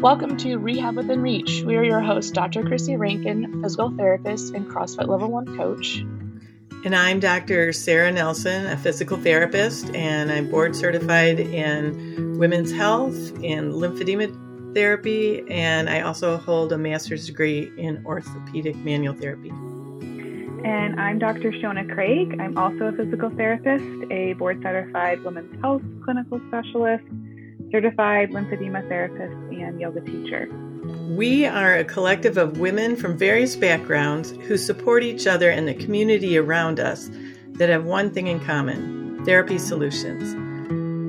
Welcome to Rehab Within Reach. We are your hosts, Dr. Chrissy Rankin, physical therapist and CrossFit Level 1 coach. And I'm Dr. Sarah Nelson, a physical therapist, and I'm board certified in women's health and lymphedema therapy, and I also hold a master's degree in orthopedic manual therapy. And I'm Dr. Shona Craig. I'm also a physical therapist, a board certified women's health clinical specialist, certified lymphedema therapist, and yoga teacher. We are a collective of women from various backgrounds who support each other and the community around us that have one thing in common therapy solutions.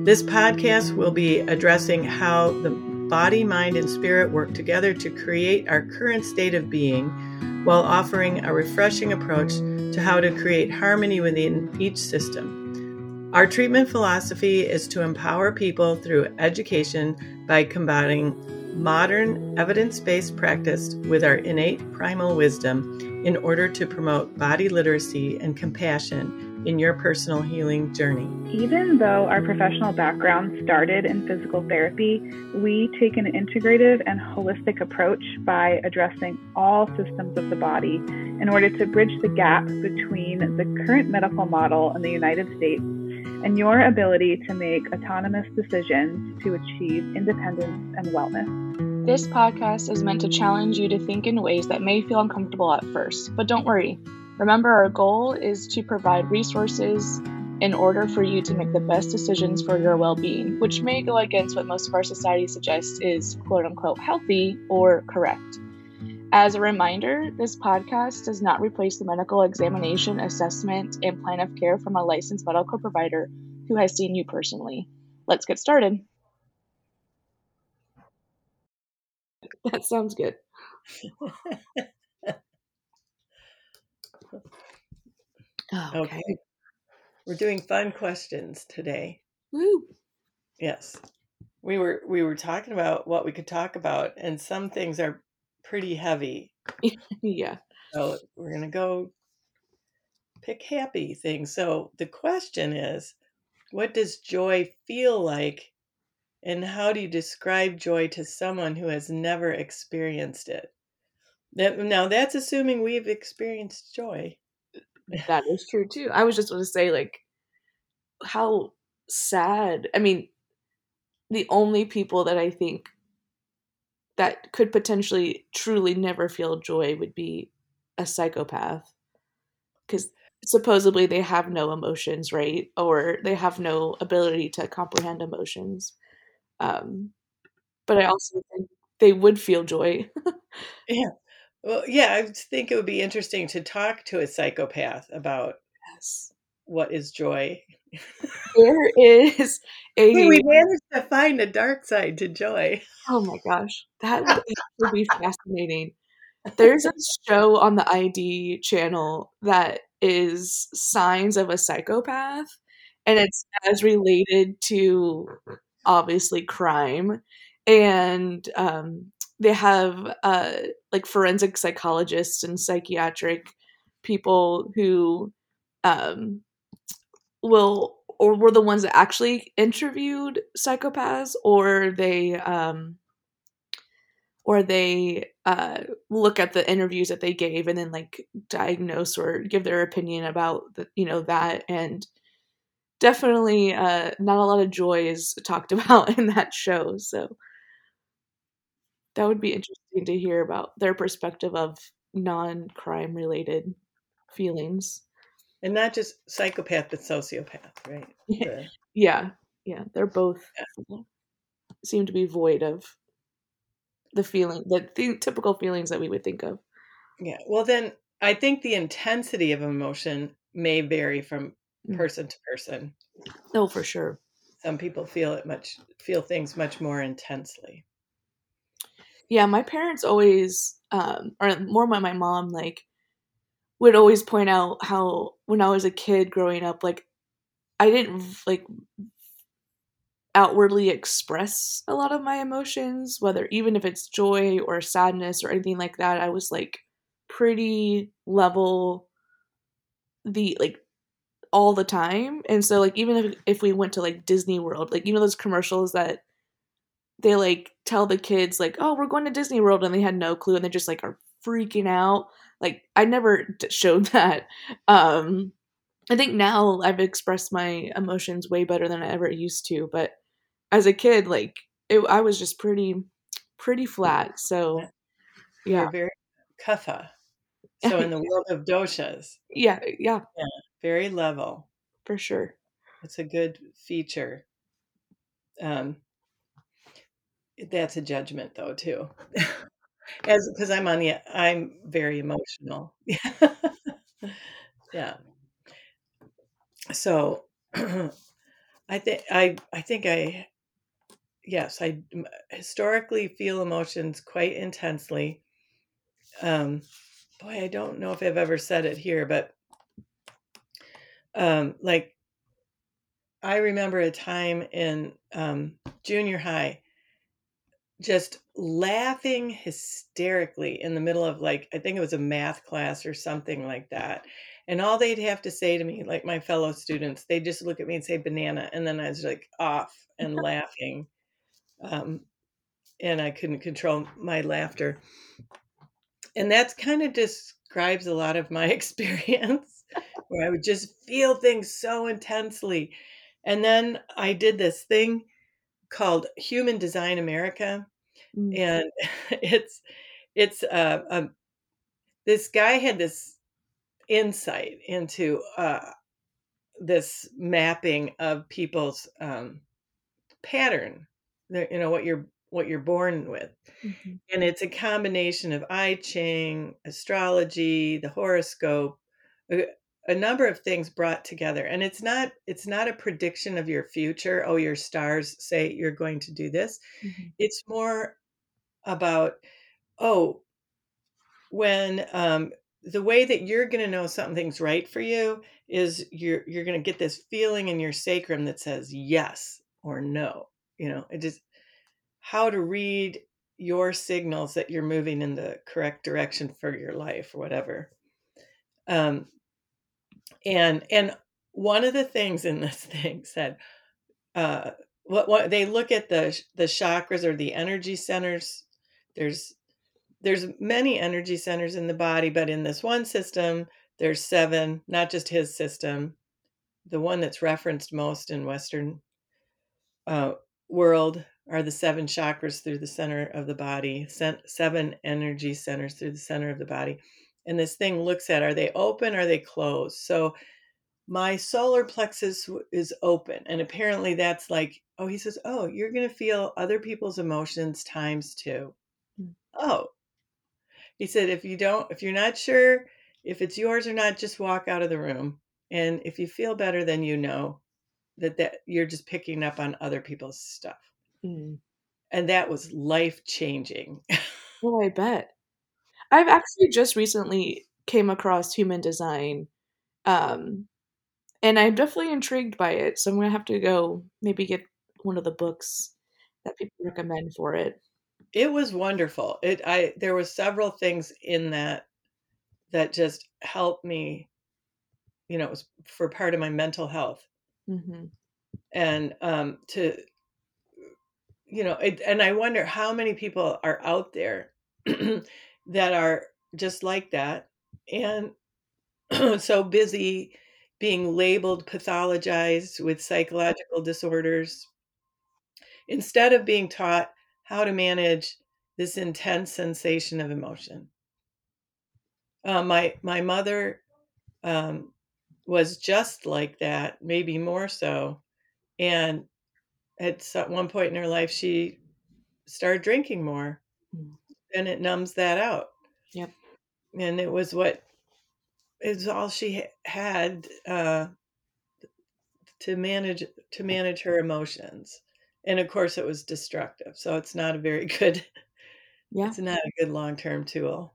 This podcast will be addressing how the body, mind, and spirit work together to create our current state of being while offering a refreshing approach to how to create harmony within each system. Our treatment philosophy is to empower people through education by combining modern evidence based practice with our innate primal wisdom in order to promote body literacy and compassion in your personal healing journey. Even though our professional background started in physical therapy, we take an integrative and holistic approach by addressing all systems of the body in order to bridge the gap between the current medical model in the United States and your ability to make autonomous decisions to achieve independence and wellness. This podcast is meant to challenge you to think in ways that may feel uncomfortable at first, but don't worry. Remember, our goal is to provide resources in order for you to make the best decisions for your well being, which may go against what most of our society suggests is quote unquote healthy or correct. As a reminder, this podcast does not replace the medical examination, assessment, and plan of care from a licensed medical provider who has seen you personally. Let's get started. That sounds good. okay. okay. We're doing fun questions today. Woo. Yes. We were we were talking about what we could talk about and some things are pretty heavy. yeah. So we're going to go pick happy things. So the question is what does joy feel like? And how do you describe joy to someone who has never experienced it? now, that's assuming we've experienced joy. That is true too. I was just going to say, like, how sad. I mean, the only people that I think that could potentially truly never feel joy would be a psychopath. Because supposedly they have no emotions right? Or they have no ability to comprehend emotions. Um, but i also think they would feel joy. Yeah. Well yeah i think it would be interesting to talk to a psychopath about yes. What is joy? There is a we managed to find a dark side to joy. Oh my gosh that would be fascinating. There's a show on the id channel that is signs of a psychopath and it's as related to obviously crime and um, they have uh, like forensic psychologists and psychiatric people who um, will or were the ones that actually interviewed psychopaths or they um or they uh look at the interviews that they gave and then like diagnose or give their opinion about the, you know that? And definitely uh not a lot of joy is talked about in that show so that would be interesting to hear about their perspective of non-crime related feelings and not just psychopath but sociopath right? Yeah. Yeah, yeah. They're both yeah. seem to be void of the feeling the, the typical feelings that we would think of. Yeah. Well then i think the intensity of emotion may vary from mm. person to person. Oh for sure. Some people feel it much feel things much more intensely. Yeah. My parents always um or more my, my mom like would always point out how when I was a kid growing up, like I didn't like outwardly express a lot of my emotions, whether even if it's joy or sadness or anything like that. I was like pretty level the like all the time. And so like even if if we went to like Disney World, like you know those commercials that they like tell the kids like, "Oh, we're going to Disney World," and they had no clue, and they just like are freaking out. Like I never showed that. Um, I think now I've expressed my emotions way better than I ever used to, but as a kid, like it, I was just pretty, pretty flat. So You're yeah, very kapha. So in the world of doshas, yeah, yeah, very level. for sure. It's a good feature. Um, that's a judgment though too. As because I'm on the I'm very emotional. yeah. yeah. So I think I I think I yes, I historically feel emotions quite intensely. Um boy, I don't know if I've ever said it here, but um like I remember a time in um junior high just laughing hysterically in the middle of like I think it was a math class or something like that. And all they'd have to say to me, like my fellow students, they just look at me and say banana, and then I was like off and laughing, um, and I couldn't control my laughter. And that's kind of describes a lot of my experience, where I would just feel things so intensely. And then I did this thing called Human Design America, Mm. and it's it's uh, um, this guy had this insight into uh, this mapping of people's um, pattern you know what you're what you're born with Mhm. and it's a combination of i ching astrology the horoscope a, number of things brought together and it's not it's not a prediction of your future oh your stars say you're going to do this. Mhm. it's more about oh when um the way that you're going to know something's right for you is you're you're going to get this feeling in your sacrum that says yes or no you know? It just how to read your signals that you're moving in the correct direction for your life or whatever. Um and and one of the things in this thing said uh what what they look at the the chakras or the energy centers. There's there's many energy centers in the body but in this one system there's seven not just his system the one that's referenced most in western uh, world are the seven chakras through the center of the body seven energy centers through the center of the body and this thing looks at are they open? Are they closed? So my solar plexus is open. And apparently that's like oh he says oh you're going to feel other people's emotions times two. Mm. oh. He said if you don't if you're not sure if it's yours or not just walk out of the room. And if you feel better then you know that that you're just picking up on other people's stuff. Mm. and that was life changing Oh, I bet. I've actually just recently came across human design, um, and I'm definitely intrigued by it. So I'm gonna have to go maybe get one of the books that people recommend for it. it was wonderful it i there was several things in that that just helped me you know it was for part of my mental health hmm and um to you know it, and i wonder how many people are out there that are just like that and so busy being labeled pathologized with psychological disorders instead of being taught how to manage this intense sensation of emotion uh, my my mother um, was just like that maybe more so and at one point in her life she started drinking more Mm. And it numbs that out Yep. and it was what is all she had uh, to manage to manage her emotions and of course it was destructive so it's not a very good Yeah. it's not a good long-term tool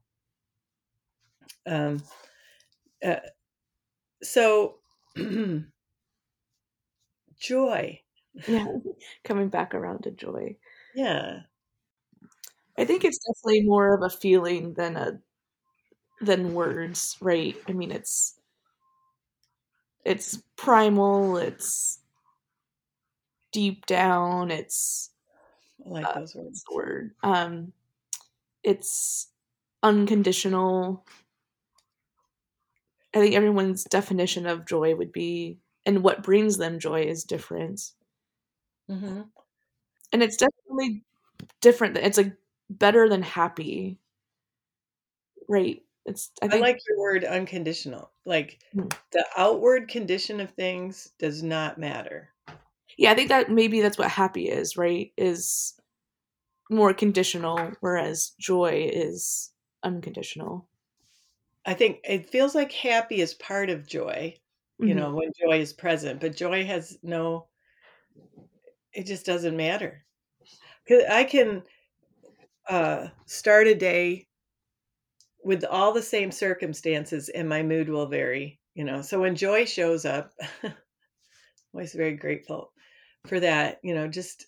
um, uh, so joy Yeah. Coming back around to joy. yeah I think it's definitely more of a feeling than a than words, right? I mean, it's it's primal, it's deep down, it's I like uh, those words. word. Um, it's unconditional. I think everyone's definition of joy would be, and what brings them joy is different. hmm And it's definitely different. It's like better than happy, right? It's. I I think. like your word unconditional. Like Hmm. the outward condition of things does not matter. yeah, I think that maybe that's what happy is, right? Is more conditional, whereas joy is unconditional. I think it feels like happy is part of joy, you Mhm. know, when joy is present, but joy has no, it just doesn't matter because I can uh, start a day with all the same circumstances and my mood will vary, you know. So when joy shows up, I'm always very grateful for that, you know, just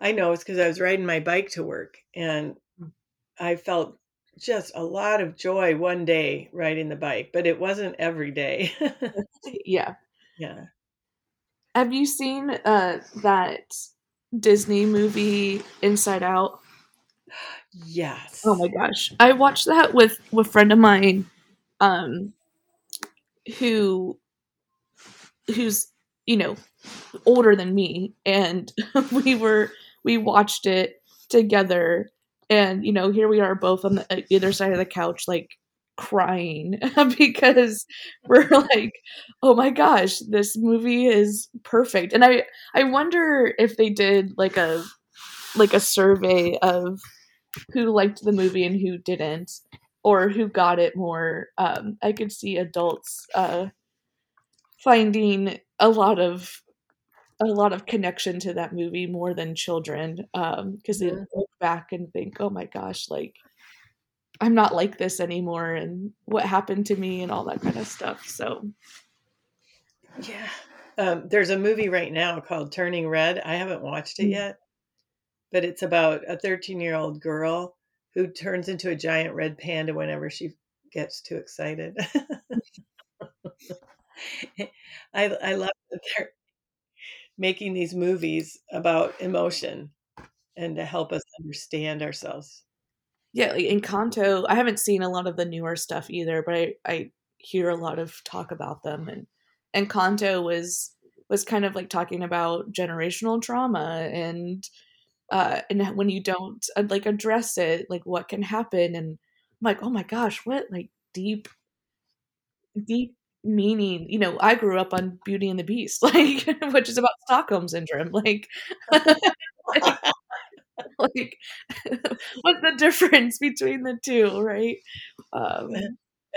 I know it's because I was riding my bike to work and Mm. I felt just a lot of joy one day riding the bike, but it wasn't every day. Yeah. yeah. Have you seen uh that Disney movie Inside Out? Yes. Oh my gosh. I watched that with with a friend of mine um who who's, you know, older than me and we were we watched it together and you know, here we are both on the uh, either side of the couch like crying because we're like, "Oh my gosh, this movie is perfect." And I I wonder if they did like a like a survey of who liked the movie and who didn't or who got it more um i could see adults uh finding a lot of a lot of connection to that movie more than children um because they Mhm. look back and think oh my gosh like i'm not like this anymore and what happened to me and all that kind of stuff so Yeah. Um, there's a movie right now called Turning Red. I haven't watched it Mm. yet, but it's about a 13 year old girl who turns into a giant red panda whenever she gets too excited. I, I love that they're making these movies about emotion and to help us understand ourselves. yeah like encanto i haven't seen a lot of the newer stuff either but i i hear a lot of talk about them and encanto was was kind of like talking about generational trauma and uh and when you don't uh, like address it like what can happen and i'm like oh my gosh what like deep deep meaning you know i grew up on beauty and the beast like which is about stockholm syndrome like like what's the difference between the two right? Um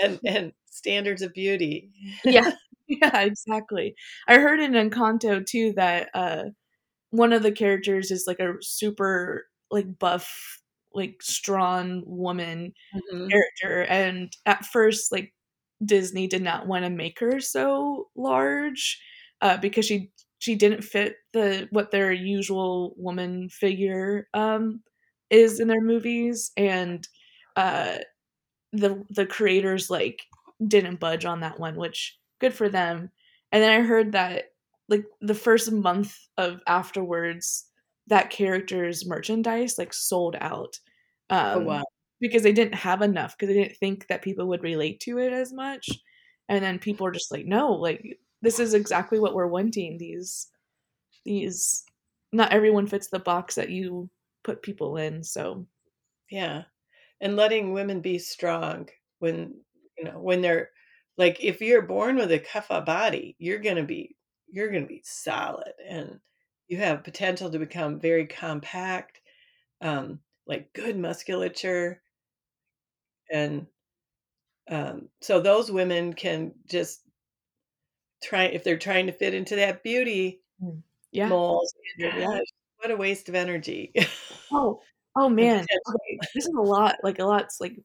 and and standards of beauty. yeah. Yeah exactly. I heard in encanto too that uh one of the characters is like a super like buff like strong woman Mhm. character and at first like disney did not want to make her so large uh because she she didn't fit the what their usual woman figure um is in their movies and uh the the creators like didn't budge on that one which good for them and then i heard that like the first month of afterwards that character's merchandise like sold out um Oh wow. because they didn't have enough because they didn't think that people would relate to it as much and then people are just like no like this is exactly what we're wanting these these not everyone fits the box that you put people in so Yeah. And letting women be strong when, you know, when they're like if you're born with a kapha body, you're going to be you're going to be solid and you have potential to become very compact um like good musculature and um so those women can just try if they're trying to fit into that beauty yeah mold. Yeah. What a waste of energy. Oh, oh man. Okay, this is a lot. Like a lot's like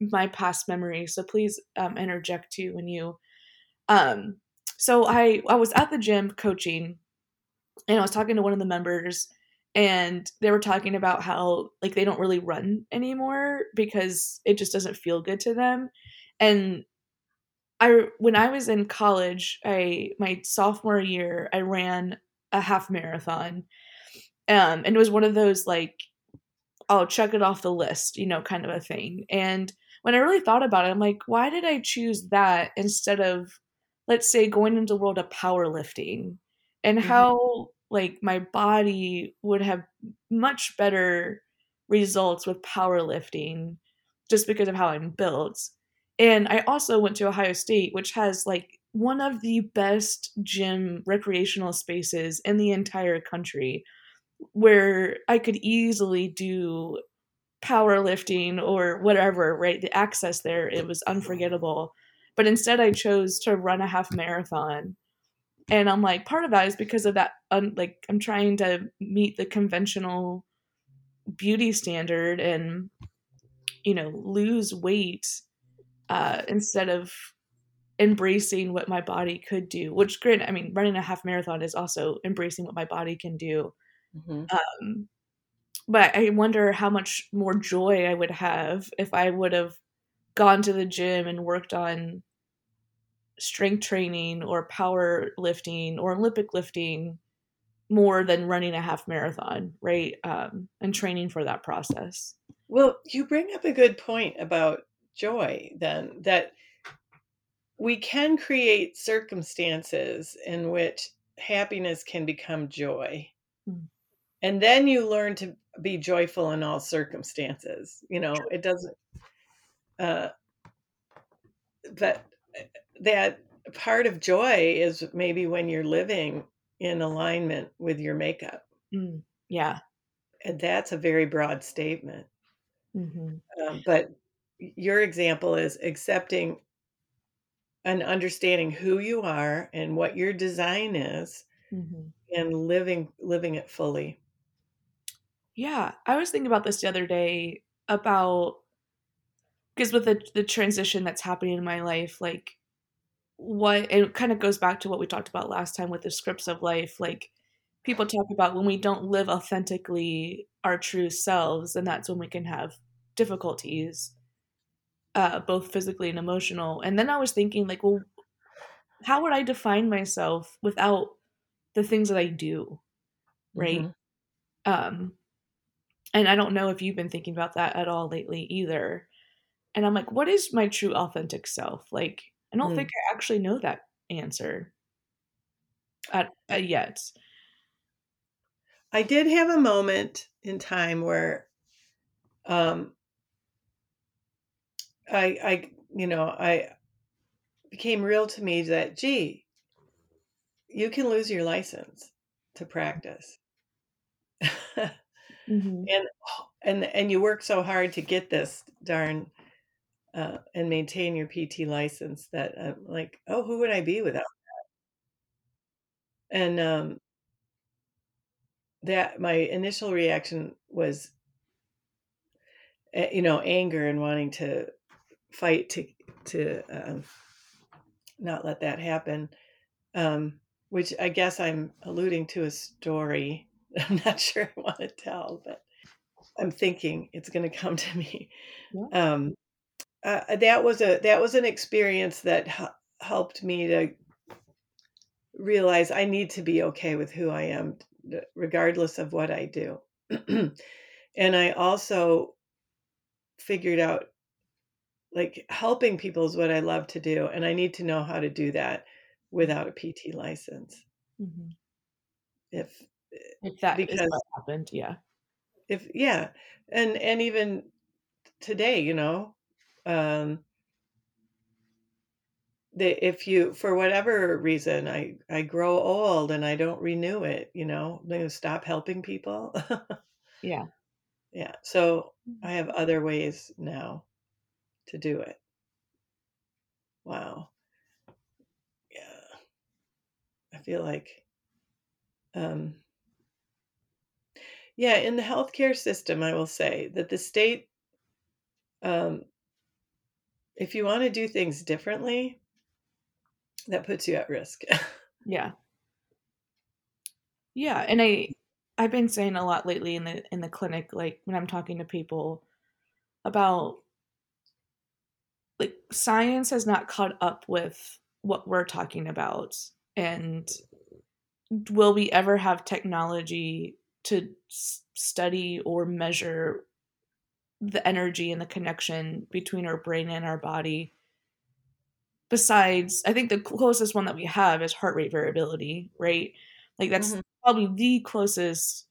my past memory. So please um, interject too when you. Um. So I I was at the gym coaching, and I was talking to one of the members, and they were talking about how like they don't really run anymore because it just doesn't feel good to them, and. I when I was in college, I my sophomore year, I ran a half marathon Um, and it was one of those like, I'll check it off the list, you know, kind of a thing. And when I really thought about it, I'm like, why did I choose that instead of, let's say, going into the world of powerlifting and Mhm. how like my body would have much better results with powerlifting just because of how I'm built. And I also went to Ohio State, which has like one of the best gym recreational spaces in the entire country where I could easily do powerlifting or whatever, right? The access there, it was unforgettable. But instead, I chose to run a half marathon. And I'm like, part of that is because of that, un- like, I'm trying to meet the conventional beauty standard and, you know, lose weight uh, instead of embracing what my body could do. Which, granted, I mean, running a half marathon is also embracing what my body can do. Mhm. Um, but I wonder how much more joy I would have if I would have gone to the gym and worked on strength training or power lifting or Olympic lifting more than running a half marathon, right? Um, and training for that process. Well, you bring up a good point about joy, then, that we can create circumstances in which happiness can become joy. Mm. And then you learn to be joyful in all circumstances. You know, it doesn't, uh, but that part of joy is maybe when you're living in alignment with your makeup. Mm, yeah. And that's a very broad statement. hmm Um, but your example is accepting and understanding who you are and what your design is hmm and living living it fully. Yeah, I was thinking about this the other day about because with the the transition that's happening in my life, like what it kind of goes back to what we talked about last time with the scripts of life. Like people talk about when we don't live authentically our true selves, and that's when we can have difficulties, uh, both physically and emotional. And then I was thinking, like, well, how would I define myself without the things that I do, right? Mhm. Um, and I don't know if you've been thinking about that at all lately either. And I'm like, what is my true authentic self? Like, I don't Mm. think I actually know that answer at, uh, yet. I did have a moment in time where um I I you know, I became real to me that gee, you can lose your license to practice. hmm and and and you work so hard to get this darn uh, and maintain your PT license that I'm like, oh, who would I be without? That? And um, that my initial reaction was, uh, you know, anger and wanting to fight to to um, not let that happen. Um, which I guess I'm alluding to a story. I'm not sure I want to tell, but I'm thinking it's going to come to me. Yeah. Um, uh, that was a that was an experience that hel- helped me to realize I need to be okay with who I am, regardless of what I do. and I also figured out like helping people is what I love to do, and I need to know how to do that without a PT license. hmm If If that because what happened, yeah. if yeah, and and even today, you know, um, the if you for whatever reason I I grow old and I don't renew it, you know, I'm gonna stop helping people. Yeah. yeah, so I have other ways now to do it. Wow. Yeah, I feel like, um, yeah, in the healthcare system, I will say that the state, um, if you want to do things differently, that puts you at risk. Yeah. Yeah, and I I've been saying a lot lately in the in the clinic like when I'm talking to people about like science has not caught up with what we're talking about and will we ever have technology to study or measure the energy and the connection between our brain and our body. Besides i think the closest one that we have is heart rate variability right? Like that's Mhm. probably the closest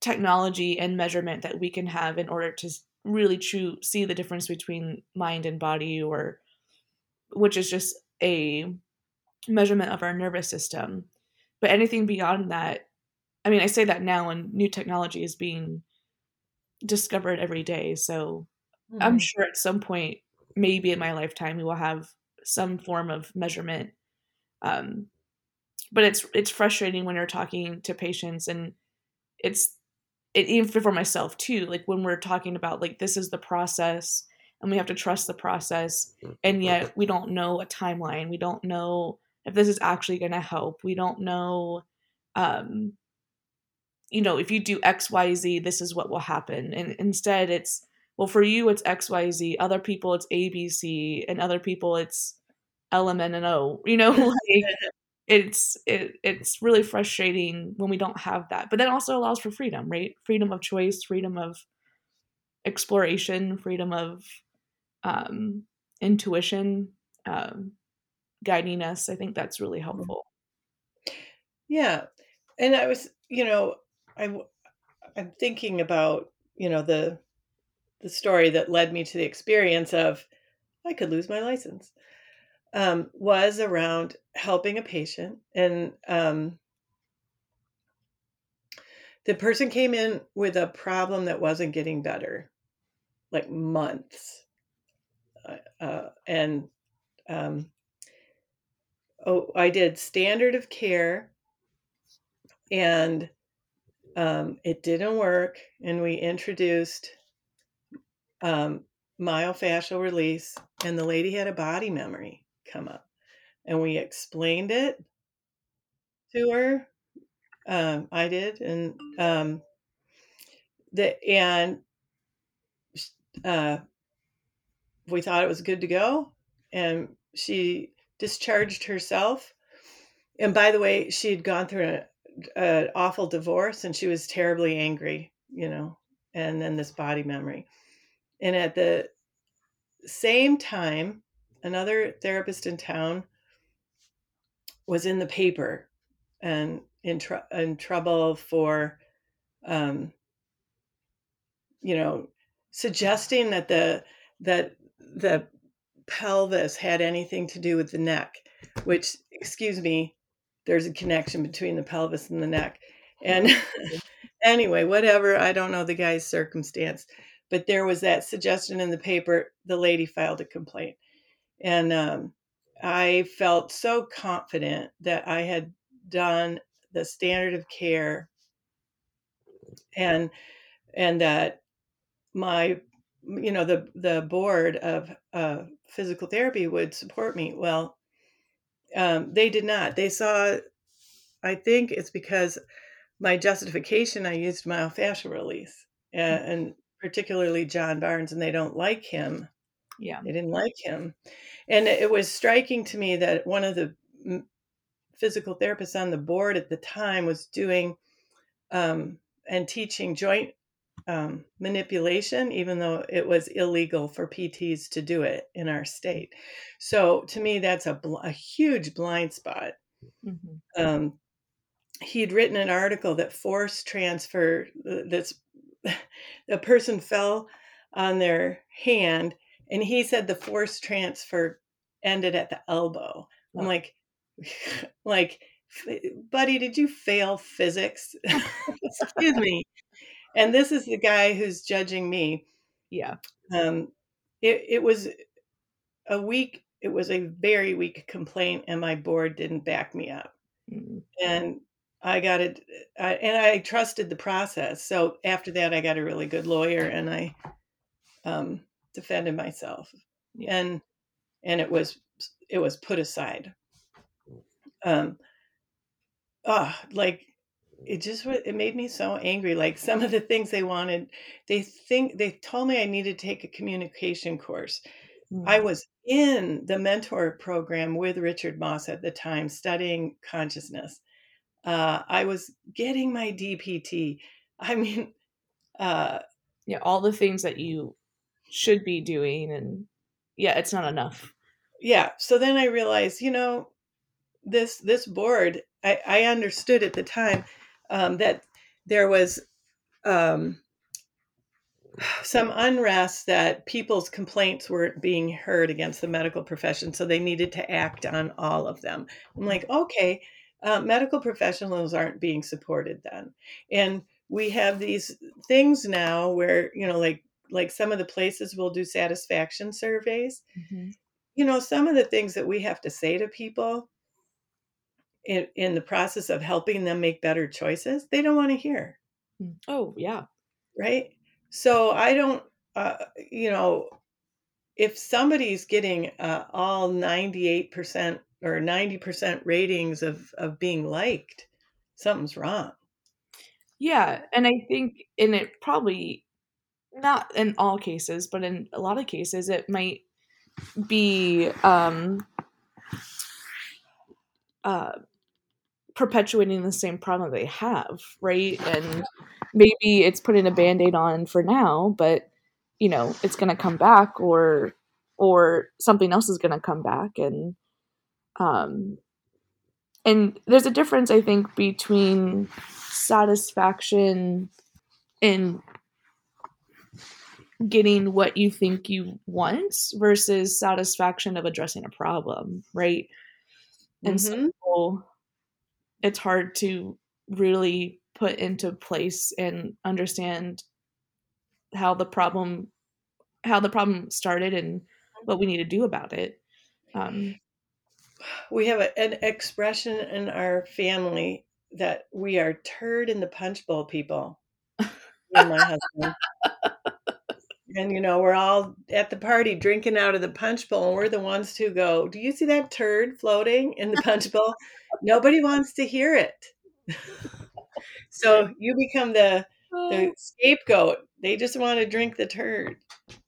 technology and measurement that we can have in order to really true see the difference between mind and body or which is just a measurement of our nervous system. But anything beyond that i mean i say that now and new technology is being discovered every day so i'm Mhm. sure at some point maybe in my lifetime we will have some form of measurement um, but it's it's frustrating when you're talking to patients and it's it even for myself too like when we're talking about like this is the process and we have to trust the process and yet we don't know a timeline we don't know if this is actually going to help we don't know um you know if you do xyz this is what will happen. And instead it's well for you it's xyz other people it's abc and other people it's lmn and o. You know like it's it, it's really frustrating when we don't have that. But that also allows for freedom right? Freedom of choice freedom of exploration freedom of um, intuition um, guiding us. I think that's really helpful. Yeah. And I was, you know, I'm I'm thinking about, you know, the the story that led me to the experience of I could lose my license. Um, was around helping a patient and um the person came in with a problem that wasn't getting better like months uh, uh, and um, oh i did standard of care and um, it didn't work and we introduced um, myofascial release and the lady had a body memory come up and we explained it to her. Um, i did and um, the, and uh, we thought it was good to go and she discharged herself and by the way she had gone through an awful divorce and she was terribly angry you know and then this body memory. And at the same time another therapist in town was in the paper and in, tr- in trouble for um, you know suggesting that the that the pelvis had anything to do with the neck which excuse me there's a connection between the pelvis and the neck. And anyway whatever i don't know the guy's circumstance but there was that suggestion in the paper the lady filed a complaint. And um, i felt so confident that i had done the standard of care and and that my you know the the board of uh, physical therapy would support me. Well um, they did not. They saw i think it's because my justification i used myofascial release and, and particularly john barnes and they don't like him. Yeah. They didn't like him. And it was striking to me that one of the mm, physical therapists on the board at the time was doing um, and teaching joint um, manipulation, even though it was illegal for PTs to do it in our state. So to me, that's a, bl- a huge blind spot. Mhm. Um, he'd written an article that force transfer uh, that's a person fell on their hand and he said the force transfer ended at the elbow i'm like like buddy did you fail physics excuse me and this is the guy who's judging me yeah um it, it was a weak it was a very weak complaint and my board didn't back me up Mm. and I got it, I, and I trusted the process. So after that, I got a really good lawyer, and I um, defended myself, Yeah. and and it was it was put aside. Um, ah, like it just it made me so angry. Like some of the things they wanted, they think they told me I needed to take a communication course. Mm. I was in the mentor program with Richard Moss at the time, studying consciousness. Uh, I was getting my DPT. I mean, uh, yeah, all the things that you should be doing, and yeah, it's not enough. Yeah. So then I realized, you know, this this board. I, I understood at the time um, that there was um, some unrest that people's complaints weren't being heard against the medical profession, so they needed to act on all of them. I'm like, okay, uh, medical professionals aren't being supported then, and we have these things now where you know, like like some of the places will do satisfaction surveys. Mm-hmm. You know, some of the things that we have to say to people in, in the process of helping them make better choices, they don't want to hear. Mm. Oh, yeah. Right. So I don't, uh, you know, if somebody's getting uh, all 98% or 90% ratings of, of being liked, something's wrong. Yeah. And I think, and it probably, not in all cases, but in a lot of cases, it might be um, uh, perpetuating the same problem they have, right? And maybe it's putting a band-aid on for now, but you know, it's going to come back or or something else is going to come back and um and there's a difference I think between satisfaction in getting what you think you want versus satisfaction of addressing a problem, right? And mm-hmm. so it's hard to really put into place and understand how the problem how the problem started and what we need to do about it. Um, we have a, an expression in our family that we are turd in the punch bowl people. And my husband and you know we're all at the party drinking out of the punch bowl and we're the ones who go do you see that turd floating in the punch bowl? Nobody wants to hear it. So you become the the oh. scapegoat. They just want to drink the turd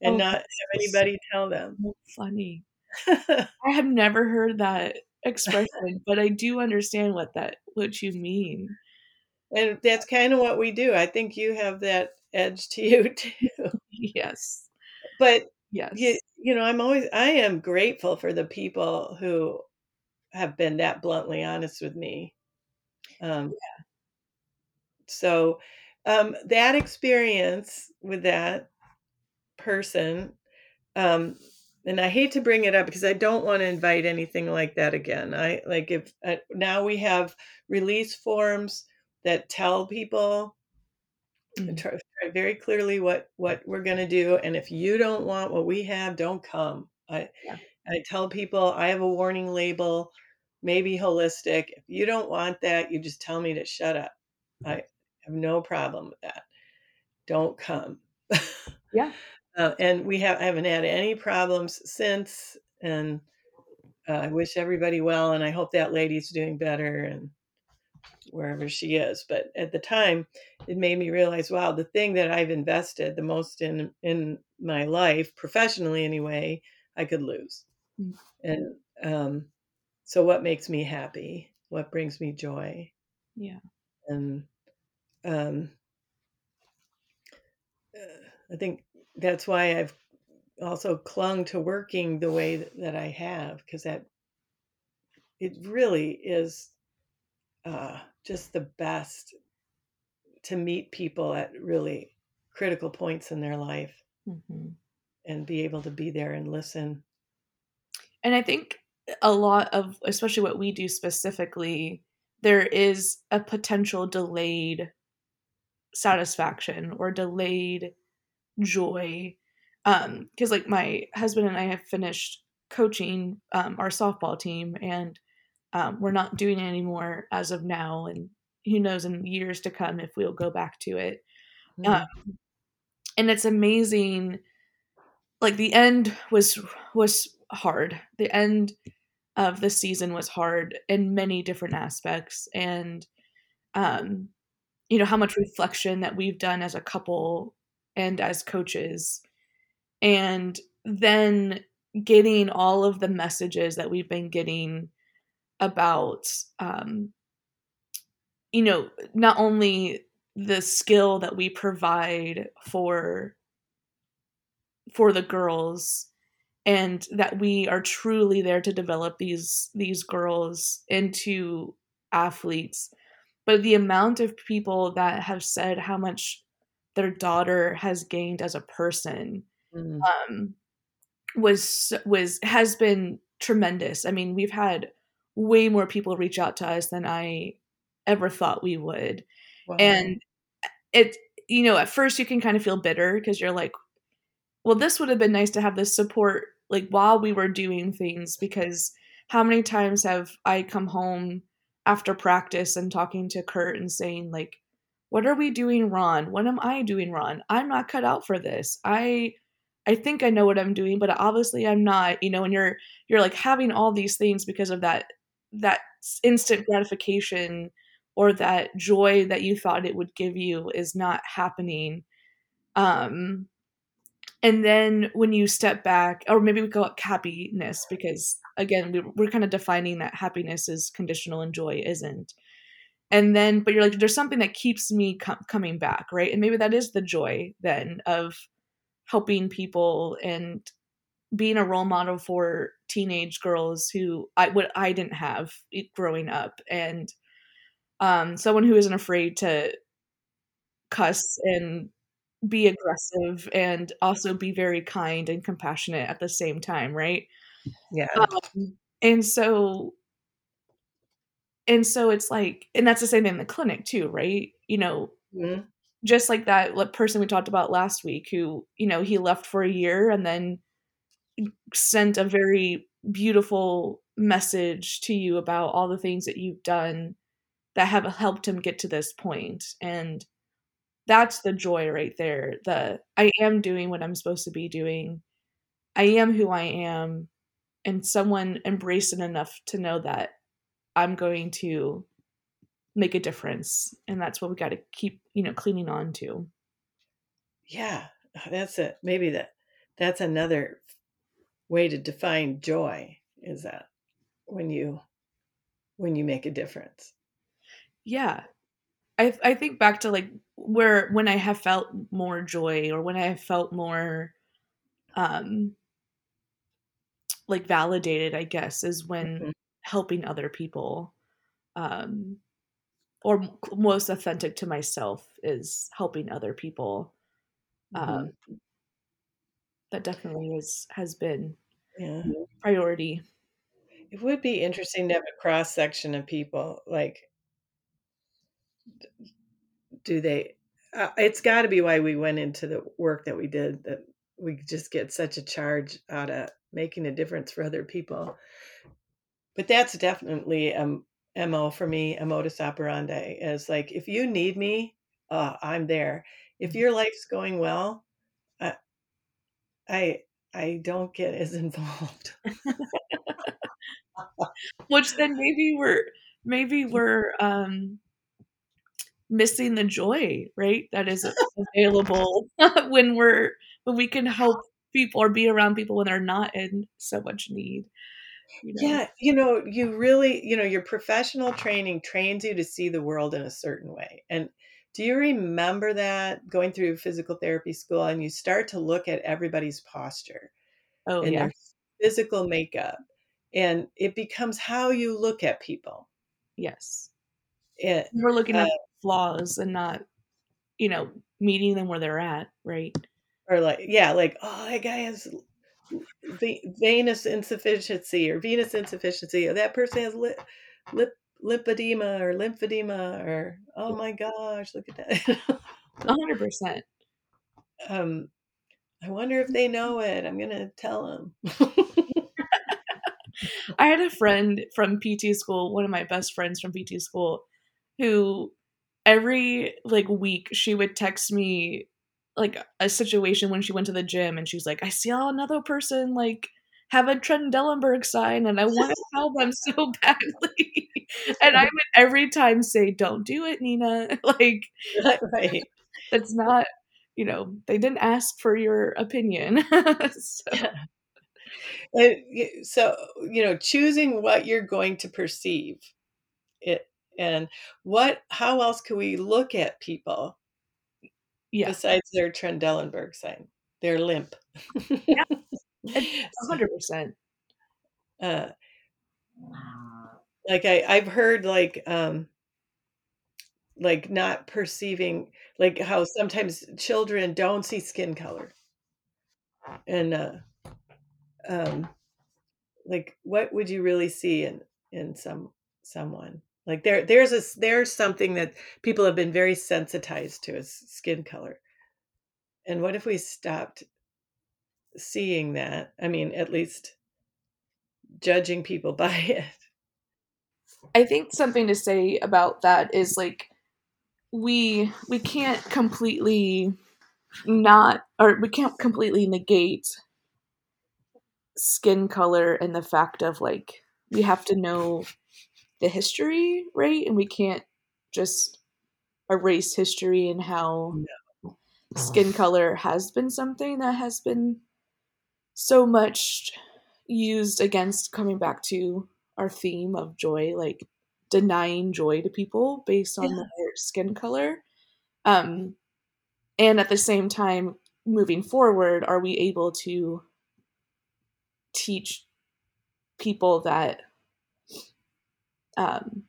and oh, not have anybody tell them. so funny. I have never heard that expression but i do understand what that what you mean. And that's kind of what we do. I think you have that edge to you too yes but yes you, you know i'm always i am grateful for the people who have been that bluntly honest with me um yeah. so um that experience with that person um and i hate to bring it up because i don't want to invite anything like that again i like if uh, now we have release forms that tell people mm-hmm. Very clearly what what we're going to do and if you don't want what we have don't come. I yeah. i tell people i have a warning label maybe holistic. If you don't want that you just tell me to shut up. I have no problem with that. Don't come. Yeah. Uh, and we have I haven't had any problems since and uh, i wish everybody well and i hope that lady's doing better and wherever she is. But at the time, it made me realize, wow, the thing that I've invested the most in in my life, professionally anyway, I could lose. Mm-hmm. And um, so, what makes me happy? What brings me joy? Yeah. And um, uh, I think that's why I've also clung to working the way that, that I have, because that it really is uh, just the best to meet people at really critical points in their life mm-hmm. and be able to be there and listen. And I think a lot of, especially what we do specifically, there is a potential delayed satisfaction or delayed joy. Um, because like my husband and I have finished coaching um, our softball team and um, we're not doing it anymore as of now, and who knows in years to come if we'll go back to it. Mm-hmm. Um, and it's amazing. Like the end was was hard. The end of the season was hard in many different aspects, and um, you know how much reflection that we've done as a couple and as coaches, and then getting all of the messages that we've been getting about um, you know, not only the skill that we provide for for the girls and that we are truly there to develop these these girls into athletes but the amount of people that have said how much their daughter has gained as a person mm. um, was was has been tremendous. I mean, we've had way more people reach out to us than I ever thought we would, wow. and it you know at first you can kind of feel bitter because you're like, well, this would have been nice to have this support like while we were doing things because how many times have I come home after practice and talking to Kurt and saying like what are we doing wrong? What am I doing wrong? I'm not cut out for this. I I think I know what I'm doing, but obviously I'm not, you know, and you're you're like having all these things because of that that instant gratification or that joy that you thought it would give you is not happening. Um and then when you step back or maybe we call it happiness because again we, we're kind of defining that happiness is conditional and joy isn't and then but you're like there's something that keeps me com- coming back right and maybe that is the joy then of helping people and being a role model for teenage girls who I what I didn't have growing up and um someone who isn't afraid to cuss and be aggressive and also be very kind and compassionate at the same time, right? Yeah. Um, and so and so it's like and that's the same thing in the clinic too, right? You know, mm-hmm. just like that person we talked about last week who, you know, he left for a year and then sent a very beautiful message to you about all the things that you've done that have helped him get to this point and that's the joy right there. The I am doing what I'm supposed to be doing. I am who I am and someone embraced it enough to know that I'm going to make a difference and that's what we got to keep, you know, cleaning on to. Yeah, that's it. Maybe that that's another way to define joy is that when you when you make a difference. Yeah. I I think back to like where when I have felt more joy or when I have felt more um like validated, I guess, is when mm-hmm. helping other people. Um or most authentic to myself is helping other people. Mm-hmm. Um that definitely is has been yeah. priority. It would be interesting to have a cross section of people like do they uh, it's got to be why we went into the work that we did that we just get such a charge out of making a difference for other people but that's definitely um mo for me a modus operandi is like if you need me uh, i'm there if your life's going well i i don't get as involved which then maybe we're maybe we're um missing the joy, right? That is available when we're when we can help people or be around people when they're not in so much need. You know? Yeah, you know, you really, you know, your professional training trains you to see the world in a certain way. And do you remember that going through physical therapy school and you start to look at everybody's posture oh, and yeah. their physical makeup and it becomes how you look at people. Yes. It, We're looking uh, at flaws and not, you know, meeting them where they're at, right? Or like, yeah, like, oh, that guy has venous insufficiency or venous insufficiency, or that person has lip, lip lipedema or lymphedema, or oh my gosh, look at that. hundred percent. Um, I wonder if they know it. I'm gonna tell them. I had a friend from PT school, one of my best friends from PT school, who every like week she would text me like a situation when she went to the gym and she's like, I see another person like have a Trendelenburg sign and I want to tell them so badly. and I would every time say, Don't do it, Nina. like right. that's not you know, they didn't ask for your opinion. so. Yeah. So, you know, choosing what you're going to perceive it and what how else can we look at people Yeah. besides their Trendelenburg sign their limp Yeah. A hundred percent. uh, like I, I've heard like um like not perceiving like how sometimes children don't see skin color. And uh um like what would you really see in in some someone? Like there there's a there's something that people have been very sensitized to is skin color. And what if we stopped seeing that i mean at least judging people by it I think something to say about that is like we we can't completely not or we can't completely negate skin color and the fact of like we have to know the history, right? And we can't just erase history and how skin color has been something that has been so much used against coming back to our theme of joy, like denying joy to people based on Yeah. their skin color. Um, and at the same time, moving forward, are we able to teach people that um,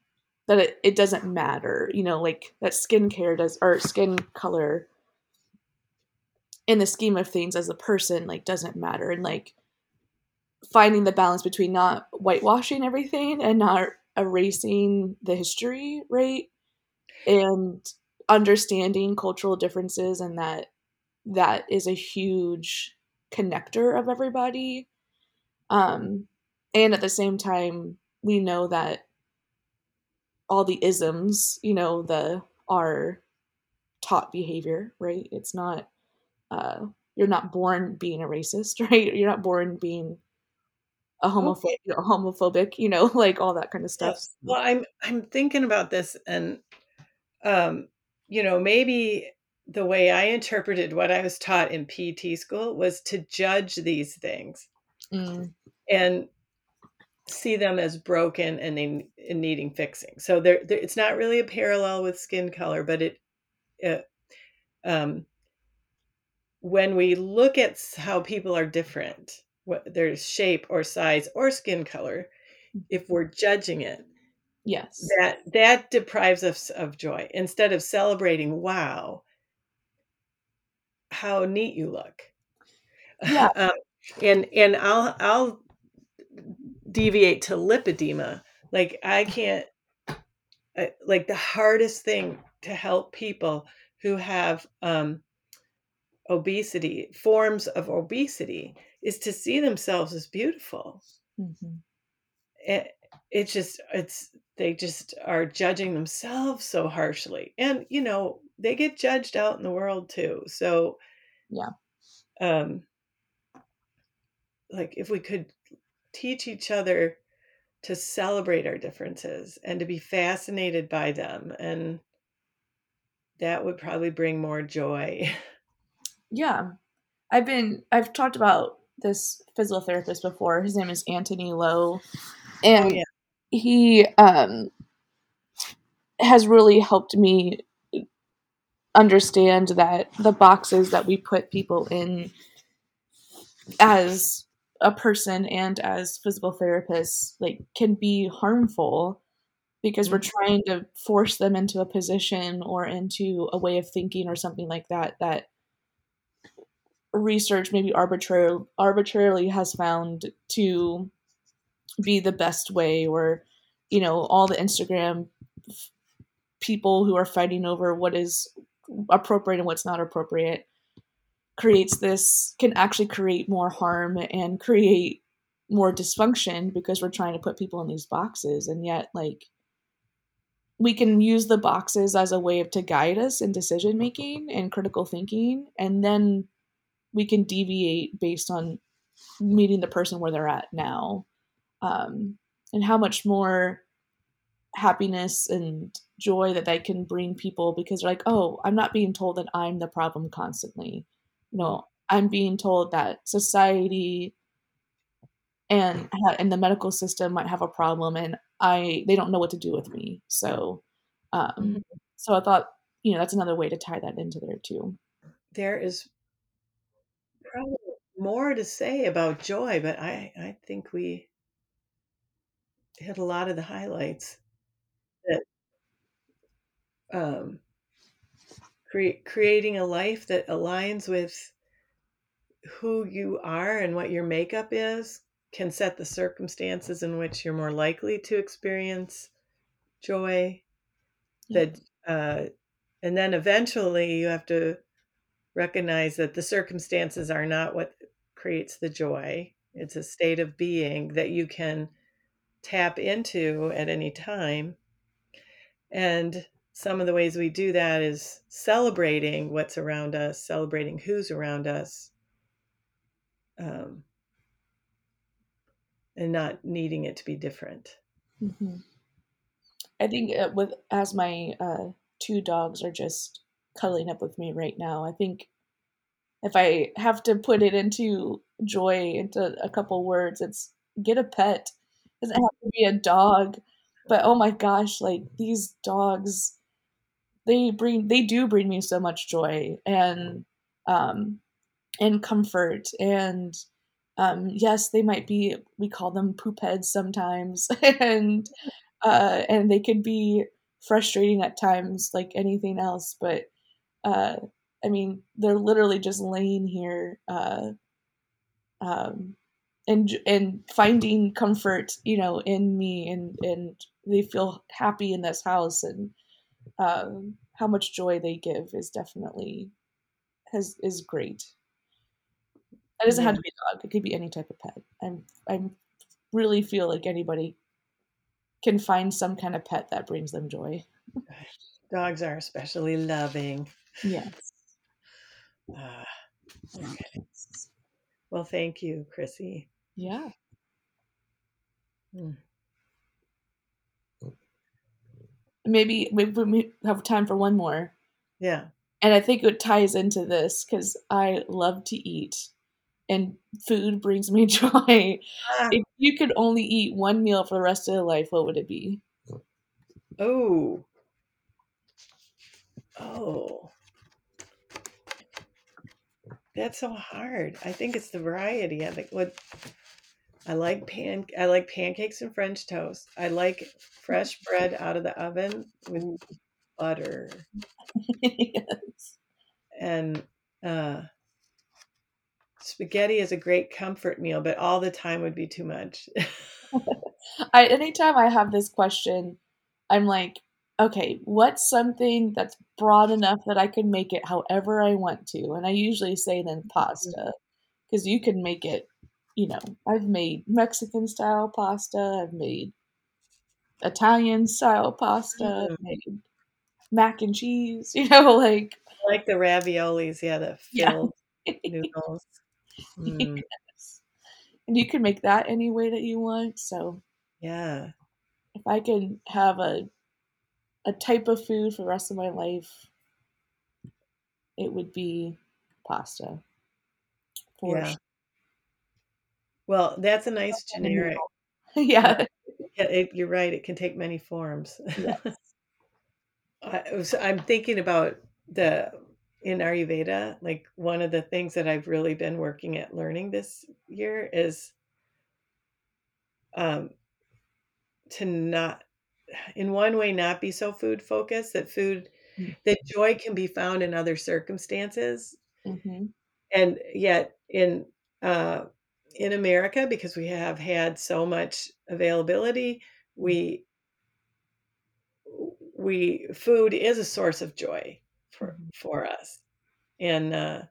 that it, it doesn't matter, you know, like that skincare does or skin color in the scheme of things as a person like doesn't matter and like finding the balance between not whitewashing everything and not erasing the history, right? And understanding cultural differences and that that is a huge connector of everybody. Um and at the same time we know that all the isms, you know, the are taught behavior, right? It's not uh you're not born being a racist, right? You're not born being a homophobic, homophobic, you know, like all that kind of stuff. Yes. Well, I'm I'm thinking about this, and um, you know, maybe the way I interpreted what I was taught in PT school was to judge these things Mm, and see them as broken and they and needing fixing. So there, there, it's not really a parallel with skin color, but it, it um, when we look at how people are different, what their shape or size or skin color, if we're judging it, yes. that that deprives us of joy instead of celebrating wow how neat you look Yeah. um, and and i'll i'll deviate to lipedema like i can't I- like the hardest thing to help people who have um obesity forms of obesity is to see themselves as beautiful Mhm. it, it's just it's they just are judging themselves so harshly and you know they get judged out in the world too so Yeah. um like if we could teach each other to celebrate our differences and to be fascinated by them and that would probably bring more joy Yeah. I've been I've talked about this physical therapist before. His name is Anthony Lowe. And Oh, yeah. he um has really helped me understand that the boxes that we put people in as a person and as physical therapists like can be harmful because we're trying to force them into a position or into a way of thinking or something like that that research maybe arbitrary arbitrarily has found to be the best way or you know all the instagram f- people who are fighting over what is appropriate and what's not appropriate creates this can actually create more harm and create more dysfunction because we're trying to put people in these boxes. And yet like we can use the boxes as a way of to guide us in decision making and critical thinking. And then we can deviate based on meeting the person where they're at now um, and how much more happiness and joy that they can bring people because they're like oh i'm not being told that i'm the problem constantly you know i'm being told that society and and the medical system might have a problem and I they don't know what to do with me. So um mm-hmm. so I thought, you know, that's another way to tie that into there too. There is probably more to say about joy, but I I think we hit a lot of the highlights that um cre- creating a life that aligns with who you are and what your makeup is can set the circumstances in which you're more likely to experience joy that uh, and then eventually you have to recognize that the circumstances are not what creates the joy it's a state of being that you can tap into at any time and some of the ways we do that is celebrating what's around us celebrating who's around us um, and not needing it to be different. Mm-hmm. I think uh, with as my uh, two dogs are just cuddling up with me right now. I think if I have to put it into joy into a couple words, it's get a pet. It doesn't have to be a dog, but oh my gosh, like these dogs, they bring they do bring me so much joy and um and comfort and um, yes, they might be. We call them poop heads sometimes, and uh, and they could be frustrating at times, like anything else. But uh, I mean, they're literally just laying here, uh, um, and and finding comfort, you know, in me, and and they feel happy in this house, and um, how much joy they give is definitely has is great. It doesn't yeah. have to be a dog. It could be any type of pet. I'm I'm really feel like anybody can find some kind of pet that brings them joy. Dogs are especially loving. Yes. Uh, okay. Well, thank you, Chrissy. Yeah. Hmm. Maybe, maybe we have time for one more. Yeah. And I think it ties into this because I love to eat and food brings me joy. Ah. If you could only eat one meal for the rest of your life, what would it be? Oh. Oh. That's so hard. I think it's the variety. I think what I like pan I like pancakes and French toast. I like fresh bread out of the oven with butter. yes. And uh spaghetti is a great comfort meal, but all the time would be too much. I anytime I have this question, I'm like, okay, what's something that's broad enough that I can make it however I want to? And I usually say then pasta because you can make it, you know, I've made Mexican style pasta, I've made Italian style pasta, mm-hmm. I've made mac and cheese, you know, like I like the raviolis, yeah, the filled yeah. noodles. Mm. yes. And you can make that any way that you want. So yeah, if I can have a a type of food for the rest of my life, it would be pasta. For yeah. Sure. Well, that's a nice generic. yeah. yeah it, you're right. It can take many forms. Yes. I, I'm thinking about the in Ayurveda, like one of the things that I've really been working at learning this year is um, to not, in one way, not be so food focused. That food, mm-hmm. that joy can be found in other circumstances, mm-hmm. and yet in uh, in America, because we have had so much availability, we we food is a source of joy for mm-hmm. for us and uh,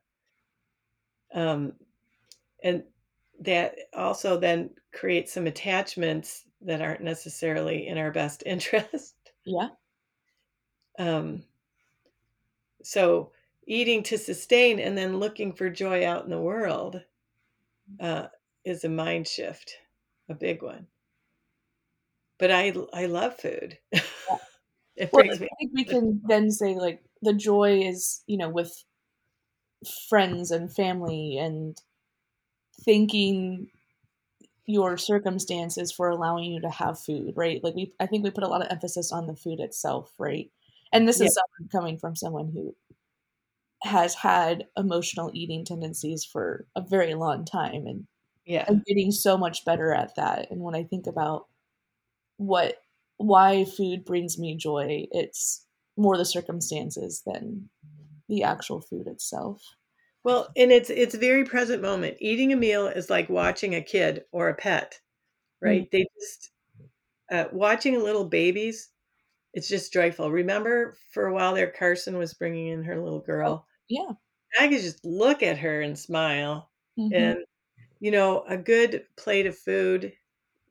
um, and that also then creates some attachments that aren't necessarily in our best interest. Yeah. Um so eating to sustain and then looking for joy out in the world uh, is a mind shift a big one. But i i love food. Yeah. it well, brings me i think we can then say like the joy is you know with friends and family and thinking your circumstances for allowing you to have food, right? Like we I think we put a lot of emphasis on the food itself, right? And this yeah. is coming from someone who has had emotional eating tendencies for a very long time and yeah i'm getting so much better at that and when i think about what why food brings me joy it's more the circumstances than the actual food itself well and it's it's very present moment eating a meal is like watching a kid or a pet right mm-hmm. they just uh, watching little babies it's just joyful remember for a while there carson was bringing in her little girl yeah. I could just look at her and smile. Mm-hmm. And, you know, a good plate of food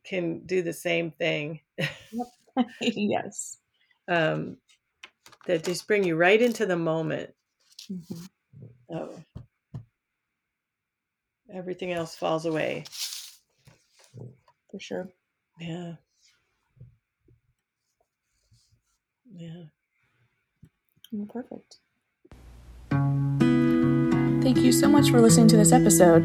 can do the same thing. yes. Um, that just bring you right into the moment. Mm-hmm. Oh, everything else falls away. For sure. Yeah. Yeah. Well, perfect. Thank you so much for listening to this episode.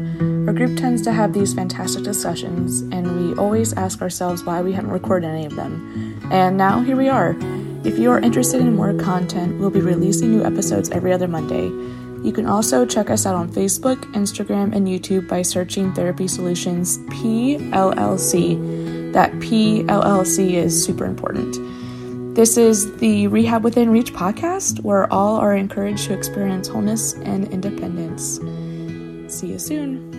Our group tends to have these fantastic discussions, and we always ask ourselves why we haven't recorded any of them. And now here we are. If you are interested in more content, we'll be releasing new episodes every other Monday. You can also check us out on Facebook, Instagram, and YouTube by searching Therapy Solutions PLLC. That PLLC is super important. This is the Rehab Within Reach podcast, where all are encouraged to experience wholeness and independence. See you soon.